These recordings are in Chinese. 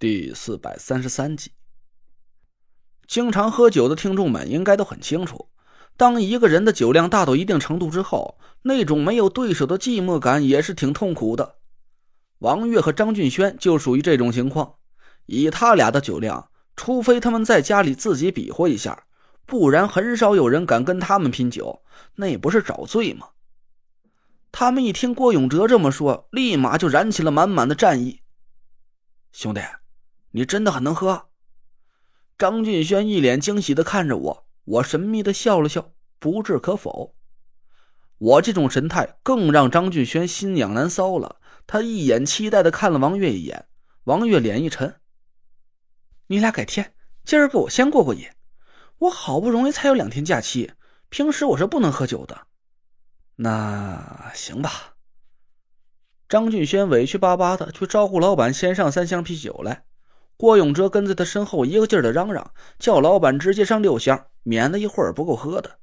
第四百三十三集，经常喝酒的听众们应该都很清楚，当一个人的酒量大到一定程度之后，那种没有对手的寂寞感也是挺痛苦的。王月和张俊轩就属于这种情况，以他俩的酒量，除非他们在家里自己比划一下，不然很少有人敢跟他们拼酒，那不是找罪吗？他们一听郭永哲这么说，立马就燃起了满满的战意，兄弟。你真的很能喝，张俊轩一脸惊喜的看着我，我神秘的笑了笑，不置可否。我这种神态更让张俊轩心痒难搔了，他一眼期待的看了王月一眼，王月脸一沉：“你俩改天，今儿个我先过过瘾，我好不容易才有两天假期，平时我是不能喝酒的。”那行吧。张俊轩委屈巴巴的去招呼老板先上三箱啤酒来。郭永哲跟在他身后，一个劲儿的嚷嚷，叫老板直接上六箱，免得一会儿不够喝的。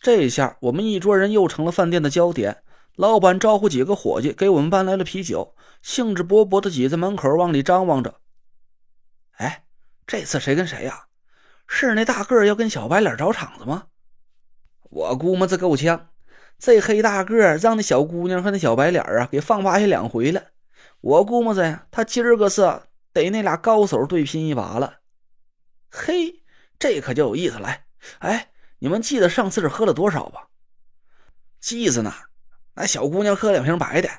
这下我们一桌人又成了饭店的焦点。老板招呼几个伙计给我们搬来了啤酒，兴致勃勃的挤在门口往里张望着。哎，这次谁跟谁呀？是那大个儿要跟小白脸找场子吗？我估摸着够呛，这黑大个儿让那小姑娘和那小白脸啊给放趴下两回了。我估摸着呀，他今儿个是。得那俩高手对拼一把了，嘿，这可就有意思了。哎，你们记得上次是喝了多少吧？记着呢。那小姑娘喝两瓶白的，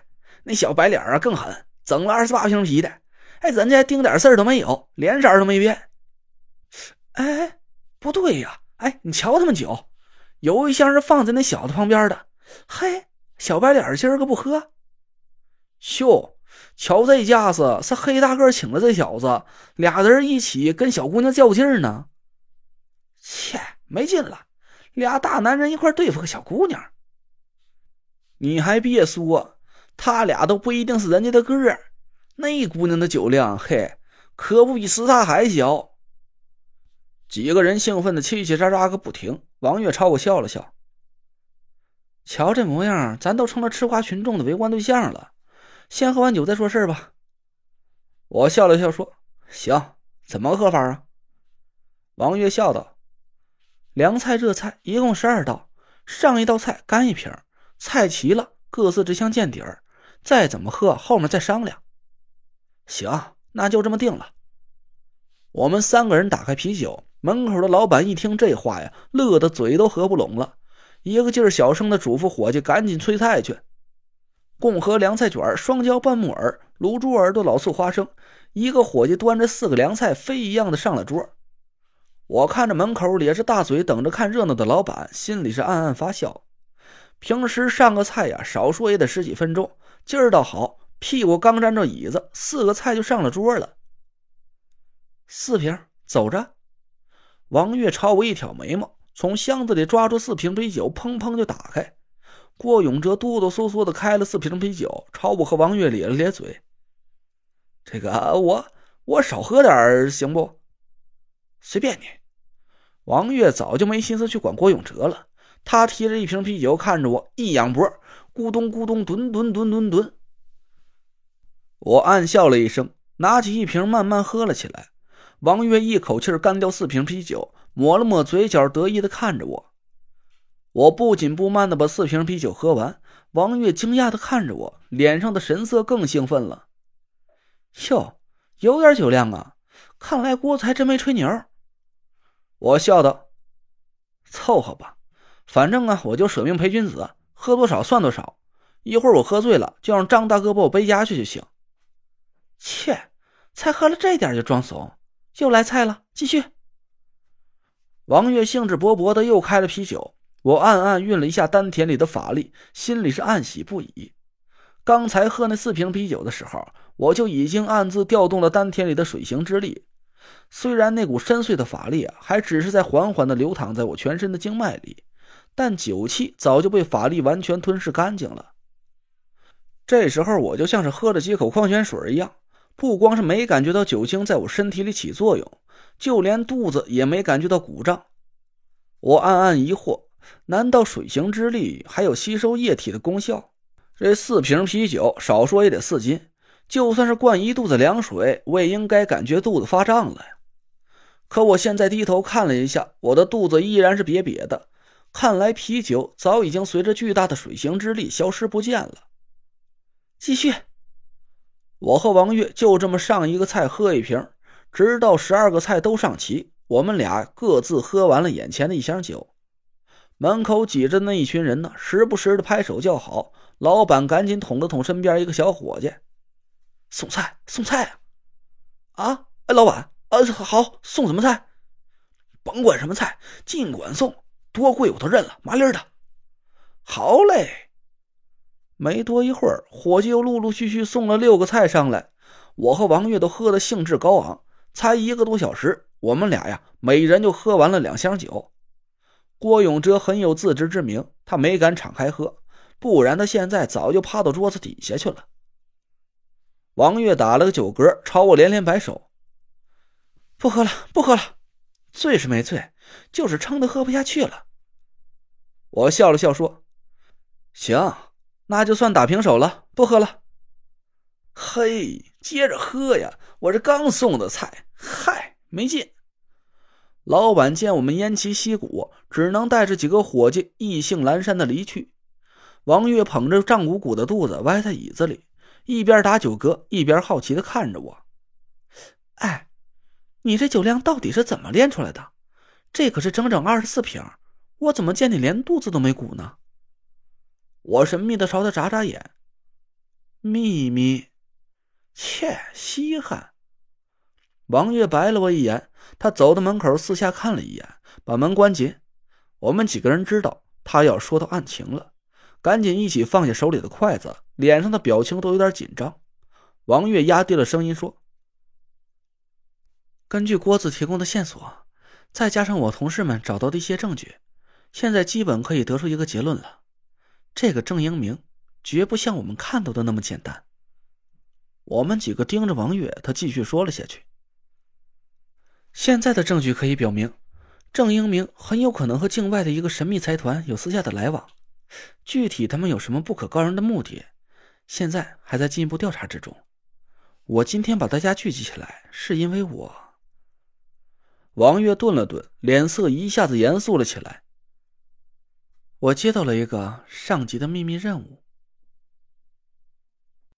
那小白脸啊更狠，整了二十八瓶啤的。哎，人家丁点事儿都没有，脸色都没变。哎，不对呀！哎，你瞧他们酒，有一箱是放在那小子旁边的。嘿，小白脸今儿个不喝？秀。瞧这架势，是黑大个请了这小子，俩人一起跟小姑娘较劲呢。切，没劲了，俩大男人一块对付个小姑娘。你还别说，他俩都不一定是人家的个儿。那姑娘的酒量，嘿，可不比石大海小。几个人兴奋的叽叽喳喳个不停。王月朝我笑了笑，瞧这模样，咱都成了吃瓜群众的围观对象了。先喝完酒再说事儿吧。我笑了笑说：“行，怎么喝法啊？”王月笑道：“凉菜、热菜一共十二道，上一道菜干一瓶，菜齐了各自这箱见底儿，再怎么喝后面再商量。”行，那就这么定了。我们三个人打开啤酒，门口的老板一听这话呀，乐得嘴都合不拢了，一个劲儿小声的嘱咐伙计赶紧催菜去。共和凉菜卷、双椒拌木耳、卤猪耳朵、老醋花生，一个伙计端着四个凉菜，飞一样的上了桌。我看着门口咧着大嘴等着看热闹的老板，心里是暗暗发笑。平时上个菜呀，少说也得十几分钟，今儿倒好，屁股刚沾着椅子，四个菜就上了桌了。四瓶，走着。王月朝我一挑眉毛，从箱子里抓住四瓶啤酒，砰砰就打开。郭永哲哆哆嗦嗦的开了四瓶啤酒，朝我和王月咧了咧嘴：“这个我我少喝点行不？随便你。”王月早就没心思去管郭永哲了，他提着一瓶啤酒看着我，一仰脖，咕咚咕咚，吨吨吨吨吨。我暗笑了一声，拿起一瓶慢慢喝了起来。王月一口气干掉四瓶啤酒，抹了抹嘴角，得意的看着我。我不紧不慢的把四瓶啤酒喝完，王月惊讶的看着我，脸上的神色更兴奋了。哟，有点酒量啊！看来郭才真没吹牛。我笑道：“凑合吧，反正啊，我就舍命陪君子，喝多少算多少。一会儿我喝醉了，就让张大哥把我背家去就行。”切，才喝了这点就装怂，又来菜了，继续。王月兴致勃勃的又开了啤酒。我暗暗运了一下丹田里的法力，心里是暗喜不已。刚才喝那四瓶啤酒的时候，我就已经暗自调动了丹田里的水行之力。虽然那股深邃的法力啊，还只是在缓缓的流淌在我全身的经脉里，但酒气早就被法力完全吞噬干净了。这时候，我就像是喝了几口矿泉水一样，不光是没感觉到酒精在我身体里起作用，就连肚子也没感觉到鼓胀。我暗暗疑惑。难道水行之力还有吸收液体的功效？这四瓶啤酒少说也得四斤，就算是灌一肚子凉水，我也应该感觉肚子发胀了呀。可我现在低头看了一下，我的肚子依然是瘪瘪的，看来啤酒早已经随着巨大的水行之力消失不见了。继续，我和王月就这么上一个菜喝一瓶，直到十二个菜都上齐，我们俩各自喝完了眼前的一箱酒。门口挤着那一群人呢，时不时的拍手叫好。老板赶紧捅了捅身边一个小伙计：“送菜，送菜啊！啊，哎，老板，呃，好，送什么菜？甭管什么菜，尽管送，多贵我都认了，麻利的。好嘞。没多一会儿，伙计又陆陆续续送了六个菜上来。我和王月都喝得兴致高昂。才一个多小时，我们俩呀，每人就喝完了两箱酒。郭永哲很有自知之明，他没敢敞开喝，不然他现在早就趴到桌子底下去了。王月打了个酒嗝，朝我连连摆手：“不喝了，不喝了，醉是没醉，就是撑得喝不下去了。”我笑了笑说：“行，那就算打平手了，不喝了。”嘿，接着喝呀！我这刚送的菜，嗨，没劲。老板见我们偃旗息鼓，只能带着几个伙计意兴阑珊的离去。王月捧着胀鼓鼓的肚子歪在椅子里，一边打酒嗝，一边好奇的看着我：“哎，你这酒量到底是怎么练出来的？这可是整整二十四瓶，我怎么见你连肚子都没鼓呢？”我神秘的朝他眨眨眼：“秘密，切，稀罕。”王月白了我一眼。他走到门口，四下看了一眼，把门关紧。我们几个人知道他要说到案情了，赶紧一起放下手里的筷子，脸上的表情都有点紧张。王月压低了声音说：“根据郭子提供的线索，再加上我同事们找到的一些证据，现在基本可以得出一个结论了：这个郑英明绝不像我们看到的那么简单。”我们几个盯着王月，他继续说了下去。现在的证据可以表明，郑英明很有可能和境外的一个神秘财团有私下的来往。具体他们有什么不可告人的目的，现在还在进一步调查之中。我今天把大家聚集起来，是因为我……王月顿了顿，脸色一下子严肃了起来。我接到了一个上级的秘密任务。